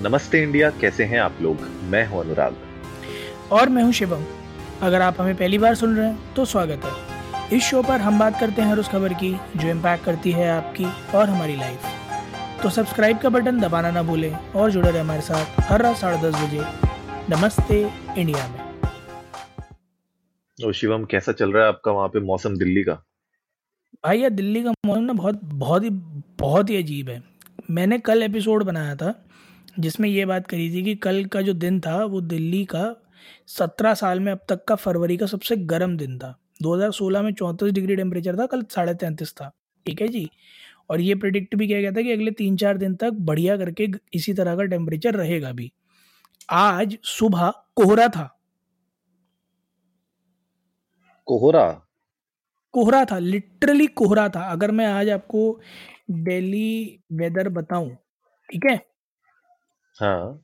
नमस्ते इंडिया कैसे हैं आप लोग? मैं हूँ अनुराग। और मैं हूँ शिवम। अगर आप हमें पहली बार सुन रहे हैं तो स्वागत है। इस शो पर हम बात करते हैं हर उस खबर की जो इम्पैक्ट करती है आपकी और हमारी लाइफ तो सब्सक्राइब का बटन दबाना ना भूलें और जुड़े रहे हमारे साथ हर रात साढ़े दस बजे। नमस्ते इंडिया में। ओ शिवम कैसा चल रहा है आपका वहाँ पे मौसम दिल्ली का? भाई यार दिल्ली का मौसम ना बहुत बहुत ही बहुत ही अजीब है। मैंने कल एपिसोड बनाया था जिसमें ये बात करी थी कि कल का जो दिन था वो दिल्ली का सत्रह साल में अब तक का फरवरी का सबसे गर्म दिन था। 2016 में चौंतीस डिग्री टेम्परेचर था कल साढ़े तैंतीस था। ठीक है जी? और ये प्रिडिक्ट भी किया गया था कि अगले तीन चार दिन तक बढ़िया करके इसी तरह का टेम्परेचर रहेगा भी। आज सुबह कोहरा था। कोहरा? कोहरा था लिटरली कोहरा था। अगर मैं आज आपको डेली वेदर बताऊँ ठीक है? हाँ।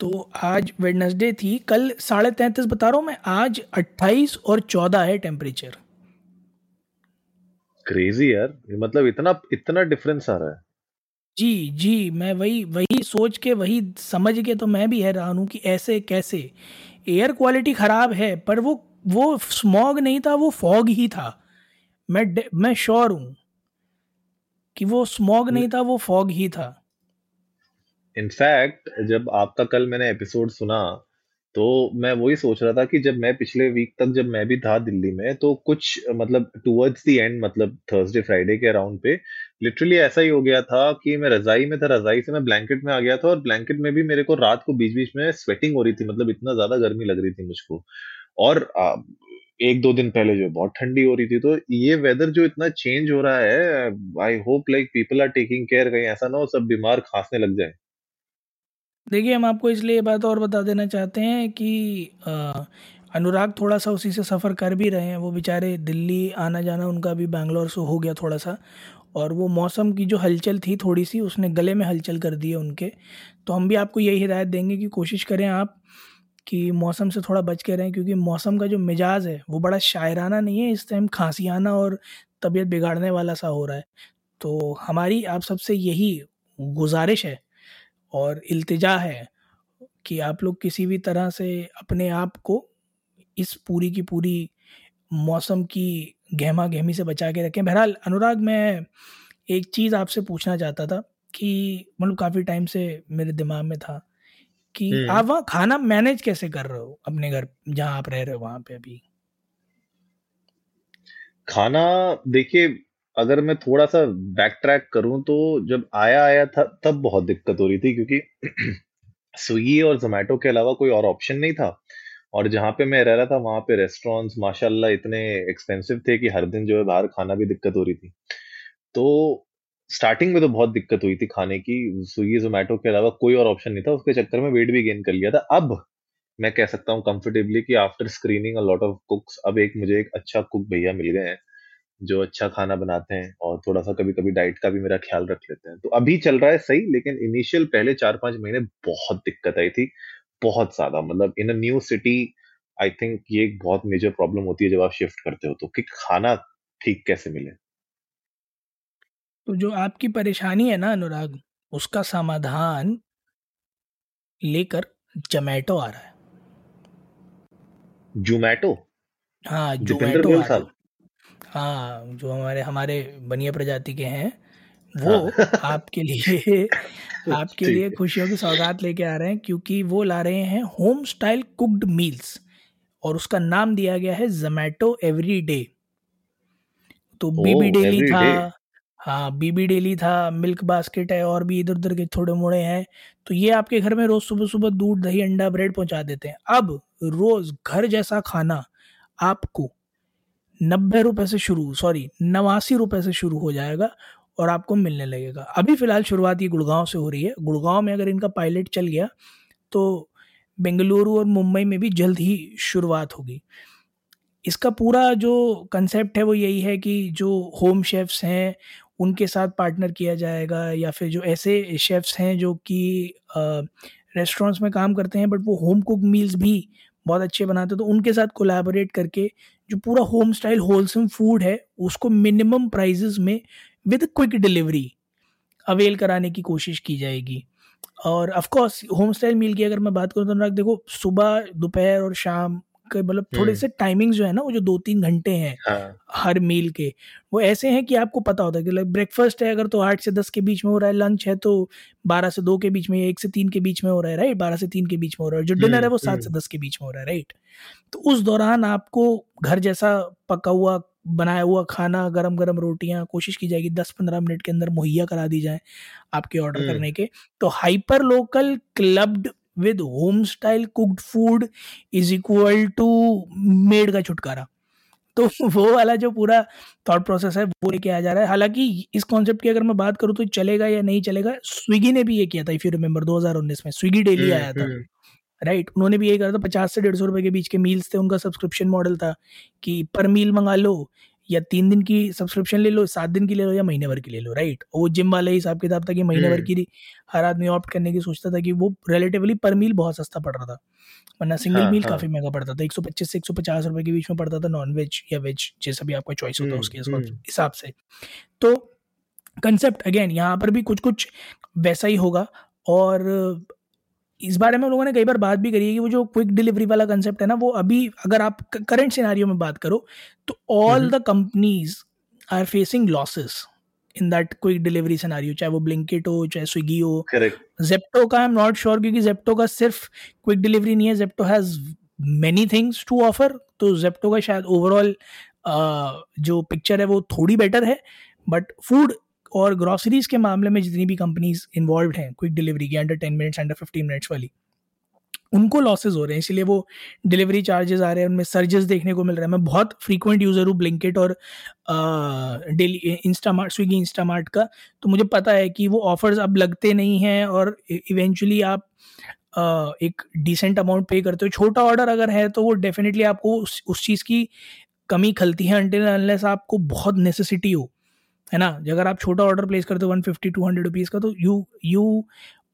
तो आज वेडनेसडे थी कल साढ़े तैंतीस बता रहा हूँ मैं आज अट्ठाईस और चौदह है टेम्परेचर क्रेजी यार ये मतलब इतना इतना डिफरेंस आ रहा है। जी जी मैं वही वही सोच के वही समझ के तो मैं भी हैरान हूँ कि ऐसे कैसे। एयर क्वालिटी ख़राब है पर वो वो स्मॉग नहीं था वो फॉग ही था। मैं मैं श्योर हूँ कि वो स्मॉग नहीं था वो फॉग ही था। इनफैक्ट जब आपका कल मैंने एपिसोड सुना तो मैं वही सोच रहा था कि जब मैं पिछले वीक तक जब मैं भी था दिल्ली में तो कुछ मतलब टूवर्ड्स द एंड मतलब थर्सडे फ्राइडे के अराउंड पे लिटरली ऐसा ही हो गया था कि मैं रजाई में था, रजाई से मैं ब्लैंकेट में आ गया था और ब्लैंकेट में भी मेरे को रात को बीच बीच में स्वेटिंग हो रही थी मतलब इतना ज़्यादा गर्मी लग रही थी मुझको। और एक दो दिन पहले जो बहुत ठंडी हो रही थी तो ये वेदर जो इतना चेंज हो रहा है I hope like people are taking care कहीं ऐसा ना हो, सब बीमार खांसने लग जाए। देखिए, हम आपको इसलिए ये बात और बता देना चाहते हैं कि अनुराग थोड़ा सा उसी से सफ़र कर भी रहे हैं। वो बेचारे दिल्ली आना जाना, उनका भी बैंगलोर से हो गया थोड़ा सा। और वो मौसम की जो हलचल थी थोड़ी सी, उसने गले में हलचल कर दी है उनके। तो हम भी आपको यही हिदायत देंगे कि कोशिश करें आप कि मौसम से थोड़ा बच के रहें, क्योंकि मौसम का जो मिजाज है, वो बड़ा शायराना नहीं है। इस टाइम खांसी आना और तबीयत बिगाड़ने वाला सा हो रहा है। तो हमारी आप सबसे यही गुजारिश है और इल्तिजा है कि आप लोग किसी भी तरह से अपने आप को इस पूरी की पूरी मौसम की गहमा गहमी से बचा के रखें बहरहाल अनुराग मैं एक चीज़ आपसे पूछना चाहता था कि मतलब काफ़ी टाइम से मेरे दिमाग में था कि हम्म। आप वहाँ खाना मैनेज कैसे कर रहे हो अपने घर जहाँ आप रह रहे हो वहाँ पे अभी खाना देखिए अगर मैं थोड़ा सा बैक ट्रैक करूँ तो जब आया आया था, तब बहुत दिक्कत हो रही थी क्योंकि स्विगी और जोमेटो के अलावा कोई और ऑप्शन नहीं था। और जहाँ पे मैं रह रहा था, वहाँ पे रेस्टोरेंट्स माशाल्लाह इतने एक्सपेंसिव थे कि हर दिन जो है बाहर खाना भी दिक्कत हो रही थी। तो स्टार्टिंग में तो बहुत दिक्कत हुई थी खाने की। स्विगी जोमेटो के अलावा कोई और ऑप्शन नहीं था। उसके चक्कर में वेट भी गेन कर लिया था। अब मैं कह सकता हूँ कंफर्टेबली कि after screening a lot of cooks अब एक मुझे एक अच्छा कुक भैया मिल गए हैं। जो अच्छा खाना बनाते हैं और थोड़ा सा कभी कभी डाइट का भी मेरा ख्याल रख लेते हैं। तो अभी चल रहा है सही लेकिन इनिशियल पहले चार पाँच महीने बहुत दिक्कत आई थी बहुत ज़्यादा। मतलब in a new city I think ये एक बहुत मेजर प्रॉब्लम होती है जब आप शिफ्ट करते हो तो कि खाना ठीक कैसे मिले? तो जो आपकी परेशानी है ना अनुराग उसका समाधान लेकर जोमेटो आ रहा है। जोमेटो हाँ जोमेटो हाँ जो हमारे हमारे बनिया प्रजाति के हैं वो हाँ। आपके लिए आपके लिए खुशियों की सौगात लेके आ रहे हैं क्योंकि वो ला रहे हैं होम स्टाइल कुक्ड मील्स और उसका नाम दिया गया है जोमेटो एवरी डे तो बीबी डेली था। हाँ बीबी डेली था मिल्क बास्केट है और भी इधर उधर के थोड़े मोड़े हैं। तो ये आपके घर में रोज सुबह सुबह दूध दही अंडा ब्रेड पहुँचा देते हैं। अब रोज घर जैसा खाना आपको नब्बे रुपए से शुरू सॉरी नवासी रुपए से शुरू हो जाएगा और आपको मिलने लगेगा। अभी फ़िलहाल शुरुआत ये गुड़गांव से हो रही है। गुड़गांव में अगर इनका पायलट चल गया तो बेंगलुरु और मुंबई में भी जल्द ही शुरुआत होगी। इसका पूरा जो कंसेप्ट है वो यही है कि जो होम शेफ्स हैं, उनके साथ पार्टनर किया जाएगा या फिर जो ऐसे शेफ्स हैं जो कि रेस्टोरेंट्स में काम करते हैं बट वो होम कुक मील्स भी बहुत अच्छे बनाते हैं तो उनके साथ कोलैबोरेट करके जो पूरा होम स्टाइल होलसम फ़ूड है, उसको मिनिमम प्राइजेस में विद क्विक डिलीवरी अवेल कराने की कोशिश की जाएगी। और of course home style meal की अगर मैं बात करूँ तो देखो सुबह, दोपहर और शाम मतलब थोड़े से टाइमिंग जो है ना वो जो दो तीन घंटे हैं हाँ. हर मील के वो ऐसे हैं कि आपको पता होता है कि लाइक ब्रेकफास्ट है अगर तो आठ से दस के बीच में हो रहा है लंच है तो बारह से दो के बीच में एक से तीन के बीच में हो रहा है राइट बारह से तीन के बीच में हो रहा है जो डिनर है वो सात से दस के बीच में हो रहा है राइट तो उस दौरान आपको घर जैसा पका हुआ बनाया हुआ खाना गरम गरम रोटियाँ कोशिश की जाएगी दस पंद्रह मिनट के अंदर मुहैया करा दी जाए आपके ऑर्डर करने के। तो hyperlocal clubbed with home style cooked food is equal to maid का छुटकारा तो वो वाला जो पूरा थॉट प्रोसेस है वो लेके आ जा रहा है। हालाँकि इस कॉन्सेप्ट की अगर मैं बात करूँ तो चलेगा या नहीं चलेगा स्विगी ने भी ये किया था इफ़ यू रिमेंबर 2019 में। स्विगी डेली आया था। राइट उन्होंने भी ये करा था पचास से डेढ़ सौ रुपए के बीच के मील्स थे उनका सब्सक्रिप्शन मॉडल था कि पर मील मंगा लो या तीन दिन की सब्सक्रिप्शन ले लो सात दिन की ले लो या महीने भर की ले लो राइट वो जिम वाला हिसाब किताब था कि महीने भर हम्म। की हर आदमी ऑप्ट करने की सोचता था कि वो रिलेटिवली पर मील बहुत सस्ता पड़ रहा था वरना सिंगल हाँ, मील हाँ. काफ़ी महँगा पड़ता था एक सौ पच्चीस से एक सौ पचास रुपए के बीच में पड़ता था नॉन वेज या वेज जैसा भी आपका चॉइस होता है उसके हम्म, हम्म। हिसाब से तो कंसेप्ट अगेन यहाँ पर भी कुछ कुछ वैसा ही होगा और इस बारे में हम लोगों ने कई बार बात भी करी है कि वो जो क्विक डिलीवरी वाला कंसेप्ट है ना वो अभी अगर आप करंट सिनारियो में बात करो तो all the companies are facing losses in that quick delivery scenario चाहे वो ब्लिंकिट हो चाहे स्विगी हो। जेप्टो का आई एम नॉट श्योर क्योंकि जेप्टो का सिर्फ़ क्विक डिलीवरी नहीं है Zepto has many things to offer तो जेप्टो का शायद ओवरऑल जो पिक्चर है वो थोड़ी बेटर है बट फ़ूड और ग्रॉसरीज के मामले में जितनी भी कंपनीज़ इन्वॉल्व हैं क्विक डिलीवरी की under ten minutes under fifteen minutes वाली उनको लॉसेज हो रहे हैं। इसलिए वो डिलीवरी चार्जेस आ रहे हैं उनमें सर्जेस देखने को मिल रहा है। मैं बहुत फ्रीक्वेंट यूज़र हूँ ब्लिंकेट और डेली इंस्टामार्ट स्विगी इंस्टामार्ट का। तो मुझे पता है कि वो ऑफर्स अब लगते नहीं हैं और इवेंचुअली आप आ, एक डिसेंट अमाउंट पे करते हो। छोटा ऑर्डर अगर है तो वो डेफिनेटली आपको उस, उस चीज़ की कमी खलती है अनलेस आपको बहुत नेसेसिटी हो। है ना? अगर आप छोटा ऑर्डर प्लेस करते हो one fifty two hundred rupees का तो यू यू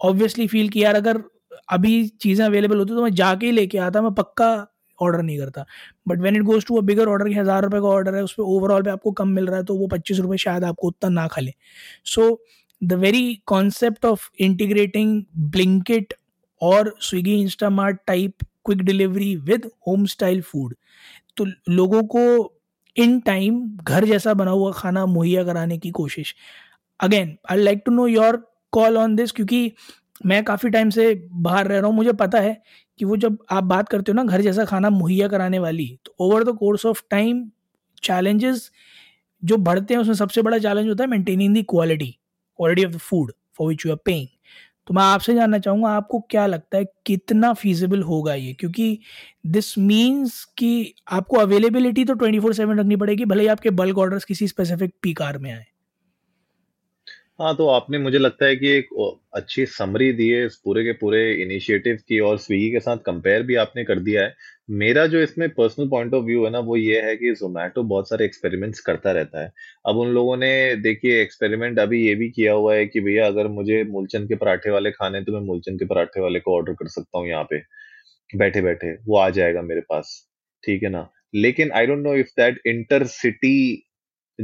ऑब्वियसली फील कि यार अगर अभी चीज़ें अवेलेबल होती तो मैं जाके ही लेके आता, मैं पक्का ऑर्डर नहीं करता। But when it goes to a bigger order हज़ार रुपये का ऑर्डर है उस पर ओवरऑल पे आपको कम मिल रहा है तो वो पच्चीस रुपये शायद आपको उतना ना खाले। So the very concept of integrating Blinkit और Swiggy Instamart type quick delivery with home style food तो लोगों को इन टाइम घर जैसा बना हुआ खाना मुहैया कराने की कोशिश। Again I like to know your call on this क्योंकि मैं काफ़ी टाइम से बाहर रह रहा हूँ। मुझे पता है कि वो जब आप बात करते हो ना, घर जैसा खाना मुहैया कराने वाली तो over the course of time challenges जो बढ़ते हैं, उसमें सबसे बड़ा चैलेंज होता है maintaining the quality quality of the food for which you are paying तो मैं आपसे जानना चाहूँगा, आपको क्या लगता है कितना फीजिबल होगा ये? क्योंकि दिस मीन्स कि आपको अवेलेबिलिटी तो ट्वेंटी फोर सेवन रखनी पड़ेगी, भले ही आपके बल्क ऑर्डर किसी स्पेसिफिक पी कार में आए। हाँ, तो आपने मुझे लगता है कि एक अच्छी समरी दी है इस पूरे के पूरे इनिशिएटिव की और स्विगी के साथ कंपेयर भी आपने कर दिया है। मेरा जो इसमें पर्सनल पॉइंट ऑफ़ व्यू है ना, वो ये है कि ज़ोमैटो बहुत सारे एक्सपेरिमेंट्स करता रहता है। अब उन लोगों ने देखिए एक्सपेरिमेंट अभी ये भी किया हुआ है कि भैया अगर मुझे मूलचंद के पराठे वाले खाने तो मैं मूलचंद के पराठे वाले को ऑर्डर कर सकता हूँ यहाँ पे, बैठे-बैठे, वो आ जाएगा मेरे पास, ठीक है ना? लेकिन I don't know if that intercity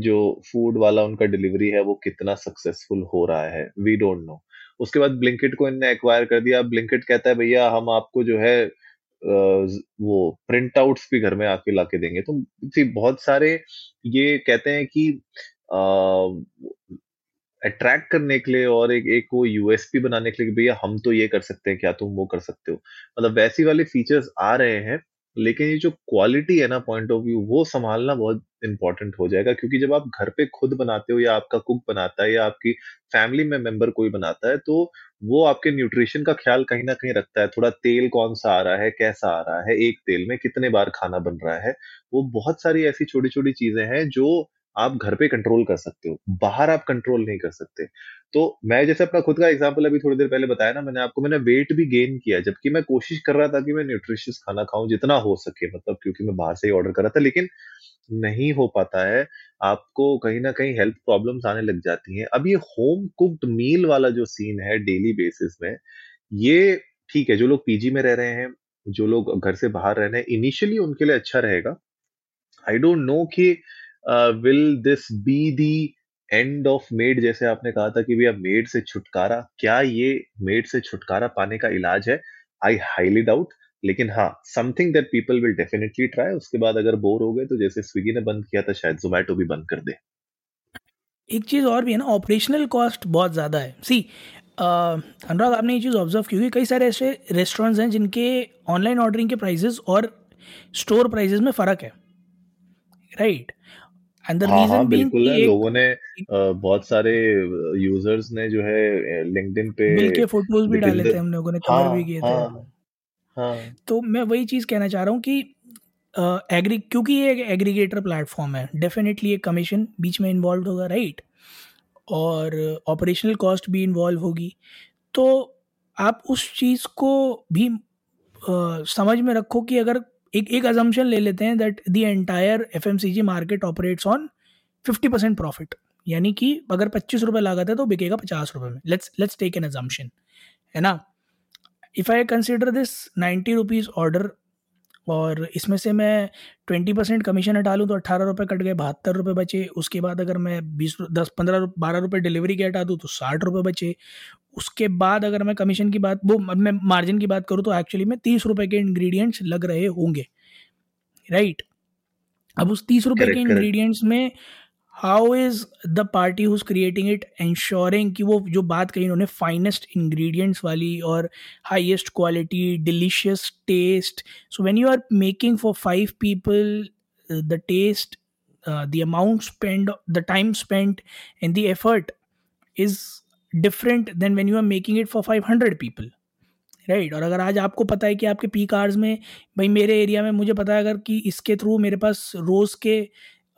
जो फ़ूड वाला उनका डिलीवरी है, वो कितना सक्सेसफुल हो रहा है वी डोंट नो उसके बाद ब्लिंकिट को इनने एक्वायर कर दिया। ब्लिंकिट कहता है, भैया, हम आपको जो है वो प्रिंट आउट्स भी घर में आके ला के देंगे। तो बहुत सारे ये कहते हैं कि अट्रैक्ट करने के लिए और एक एक वो यूएसपी बनाने के लिए भैया, हम तो ये कर सकते हैं, क्या तुम वो कर सकते हो? मतलब वैसी वाले फीचर्स आ रहे हैं। लेकिन ये जो क्वालिटी है ना पॉइंट ऑफ़ व्यू वो संभालना बहुत इंपॉर्टेंट हो जाएगा, क्योंकि जब आप घर पे खुद बनाते हो या आपका कुक बनाता है या आपकी फैमिली में मेंबर कोई बनाता है तो वो आपके न्यूट्रिशन का ख्याल कहीं ना कहीं रखता है। थोड़ा तेल कौन सा आ रहा है, कैसा आ रहा है, एक तेल में कितने बार खाना बन रहा है, वो बहुत सारी ऐसी छोटी छोटी चीज़ें हैं जो आप घर पे कंट्रोल कर सकते हो, बाहर आप कंट्रोल नहीं कर सकते। तो मैं जैसे अपना खुद का एग्ज़ाम्पल अभी थोड़ी देर पहले बताया ना, मैंने आपको, मैंने वेट भी गेन किया, जबकि मैं कोशिश कर रहा था कि मैं न्यूट्रिशियस खाना खाऊं, जितना हो सके मतलब क्योंकि मैं बाहर से ही ऑर्डर कर रहा था, लेकिन नहीं हो पाता है। आपको कहीं ना कहीं हेल्थ प्रॉब्लम्स आने लग जाती हैं। अब ये होम कुक्ड मील वाला जो सीन है डेली बेसिस में, ये ठीक है, जो लोग पीजी में रह रहे हैं, जो लोग घर से बाहर रह रहे हैं इनिशियली उनके लिए अच्छा रहेगा। आई डोंट नो कि will this be the end of maid जैसे आपने कहा था कि भैया मेड से छुटकारा, क्या ये मेड से छुटकारा पाने का इलाज है? आई हाईली डाउट लेकिन हाँ something that people will definitely try उसके बाद अगर बोर हो गए तो जैसे स्विगी ने बंद किया था, शायद जोमेटो भी बंद कर दे। एक चीज़ और भी है ना ऑपरेशनल कॉस्ट बहुत ज़्यादा है। सी अनुराग, आपने ये चीज़ ऑब्ज़र्व की क्योंकि कई सारे ऐसे रेस्टोरेंट्स हैं जिनके ऑनलाइन ऑर्डरिंग के प्राइजेस और स्टोर प्राइजेस में फ़र्क है। Right and the reason being लोगों ने बहुत सारे यूज़र्स ने जो है लिंक्डइन पे बिल के फ़ोटोज़ भी डाले थे हम लोगों ने कवर हाँ, भी किए थे। हाँ, हाँ. तो मैं वही चीज़ कहना चाह रहा हूँ कि एग्री क्योंकि ये एक एग्रीगेटर प्लेटफॉर्म है डेफिनेटली एक कमीशन बीच में इन्वॉल्व होगा राइट और ऑपरेशनल कॉस्ट भी इन्वॉल्व होगी। तो आप उस चीज़ को भी आ, समझ में रखो कि अगर एक एक अजम्पन ले लेते हैं that the entire FMCG market operates on fifty percent profit यानी कि अगर पच्चीस रुपये लागत है तो बिकेगा पचास रुपये में। Let's let's take an assumption है ना? If I consider this ninety rupees order और इसमें से मैं ट्वेंटी परसेंट कमीशन हटा लूँ तो अट्ठारह रुपये कट गए बहत्तर रुपये बचे। उसके बाद अगर मैं बीस दस पंद्रह बारह रुपये डिलीवरी के हटा दूँ तो साठ रुपये बचे। उसके बाद अगर मैं कमीशन की बात वो मैं मार्जिन की बात करूँ तो एक्चुअली में तीस रुपये के इंग्रेडिएंट्स लग रहे होंगे राइट अब उस तीस रुपये के इंग्रेडिएंट्स में how is the party who's creating it ensuring कि वो जो बात कही उन्होंने फाइनेस्ट इंग्रेडिएंट्स वाली और highest quality delicious taste so when you are making for five people the taste the amount spend the time spend and the effort is different than when you are making it for five hundred people right और अगर आज आपको पता है कि आपके P cars में, भाई मेरे एरिया में मुझे पता है अगर कि इसके थ्रू मेरे पास रोज़ के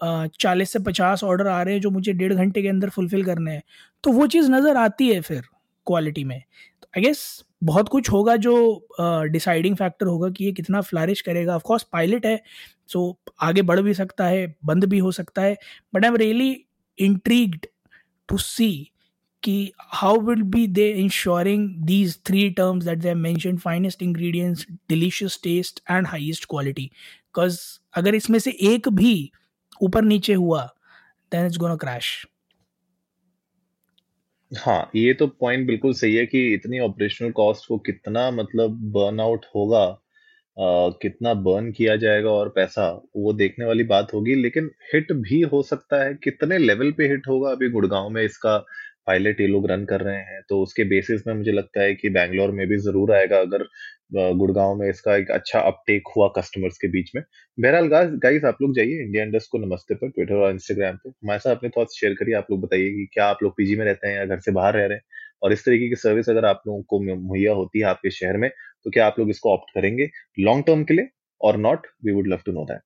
चालीस से पचास ऑर्डर आ रहे हैं जो मुझे डेढ़ घंटे के अंदर फुलफ़िल करने हैं। तो वो चीज़ नज़र आती है फिर क्वालिटी में। तो आई गेस बहुत कुछ होगा जो डिसाइडिंग फैक्टर होगा कि ये कितना फ्लारिश करेगा। ऑफकोर्स पायलट है सो आगे बढ़ भी सकता है, बंद भी हो सकता है but I am really intrigued to see कि how will be they ensuring these three terms that they mention finest ingredients delicious taste and highest quality because अगर इसमें से एक भी ऊपर नीचे हुआ देन इट्स गोना क्रैश हाँ ये तो पॉइंट बिल्कुल सही है कि इतनी ऑपरेशनल कॉस्ट को कितना मतलब बर्न आउट होगा आ, कितना बर्न किया जाएगा और पैसा वो देखने वाली बात होगी लेकिन हिट भी हो सकता है कितने लेवल पे हिट होगा अभी गुड़गांव में इसका पायलट ये लोग रन कर रहे हैं तो उसके बेसिस में मुझे लगता है कि बैंगलोर में भी ज़रूर आएगा अगर गुड़गांव में इसका एक अच्छा अपटेक हुआ कस्टमर्स के बीच में। बहरहाल गाइस आप लोग जाइए इंडिया इंडस्ट को नमस्ते पर ट्विटर और इंस्टाग्राम पे। हमारे साथ अपने थॉट्स शेयर करिए, आप लोग बताइए कि क्या आप लोग पीजी में रहते हैं या घर से बाहर रह रहे हैं। और इस तरीके की सर्विस अगर आप लोगों को मुहैया होती है आपके शहर में तो क्या आप लोग इसको ऑप्ट करेंगे लॉन्ग टर्म के लिए? और not we would love to know that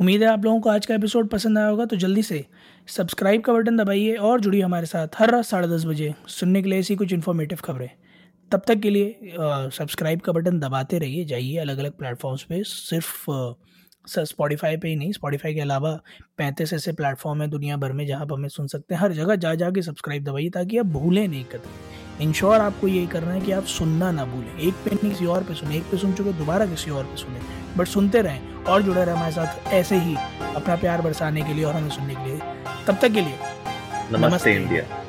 उम्मीद है आप लोगों को आज का एपिसोड पसंद आया होगा तो जल्दी से सब्सक्राइब का बटन दबाइए और जुड़िए हमारे साथ हर रात साढ़े दस बजे सुनने के लिए ऐसी कुछ इन्फॉर्मेटिव खबरें। तब तक के लिए सब्सक्राइब का बटन दबाते रहिए जाइए अलग अलग प्लेटफॉर्म्स पे। सिर्फ़ सर स्पॉटिफाई पे ही नहीं स्पॉटिफाई के अलावा पैंतीस ऐसे प्लेटफॉर्म हैं दुनिया भर में जहाँ पर हमें सुन सकते हैं। हर जगह जा जा के सब्सक्राइब दबाइए ताकि आप भूलें नहीं कदम इंश्योर आपको यही करना है कि आप सुनना ना भूलें। एक पे नहीं किसी और पे सुने एक पे सुन चुके दोबारा किसी और पे सुने। बट सुनते रहें और जुड़े रहें हमारे साथ ऐसे ही अपना प्यार बरसाने के लिए और हमें सुनने के लिए। तब तक के लिए नमस्ते, नमस्ते। इंडिया।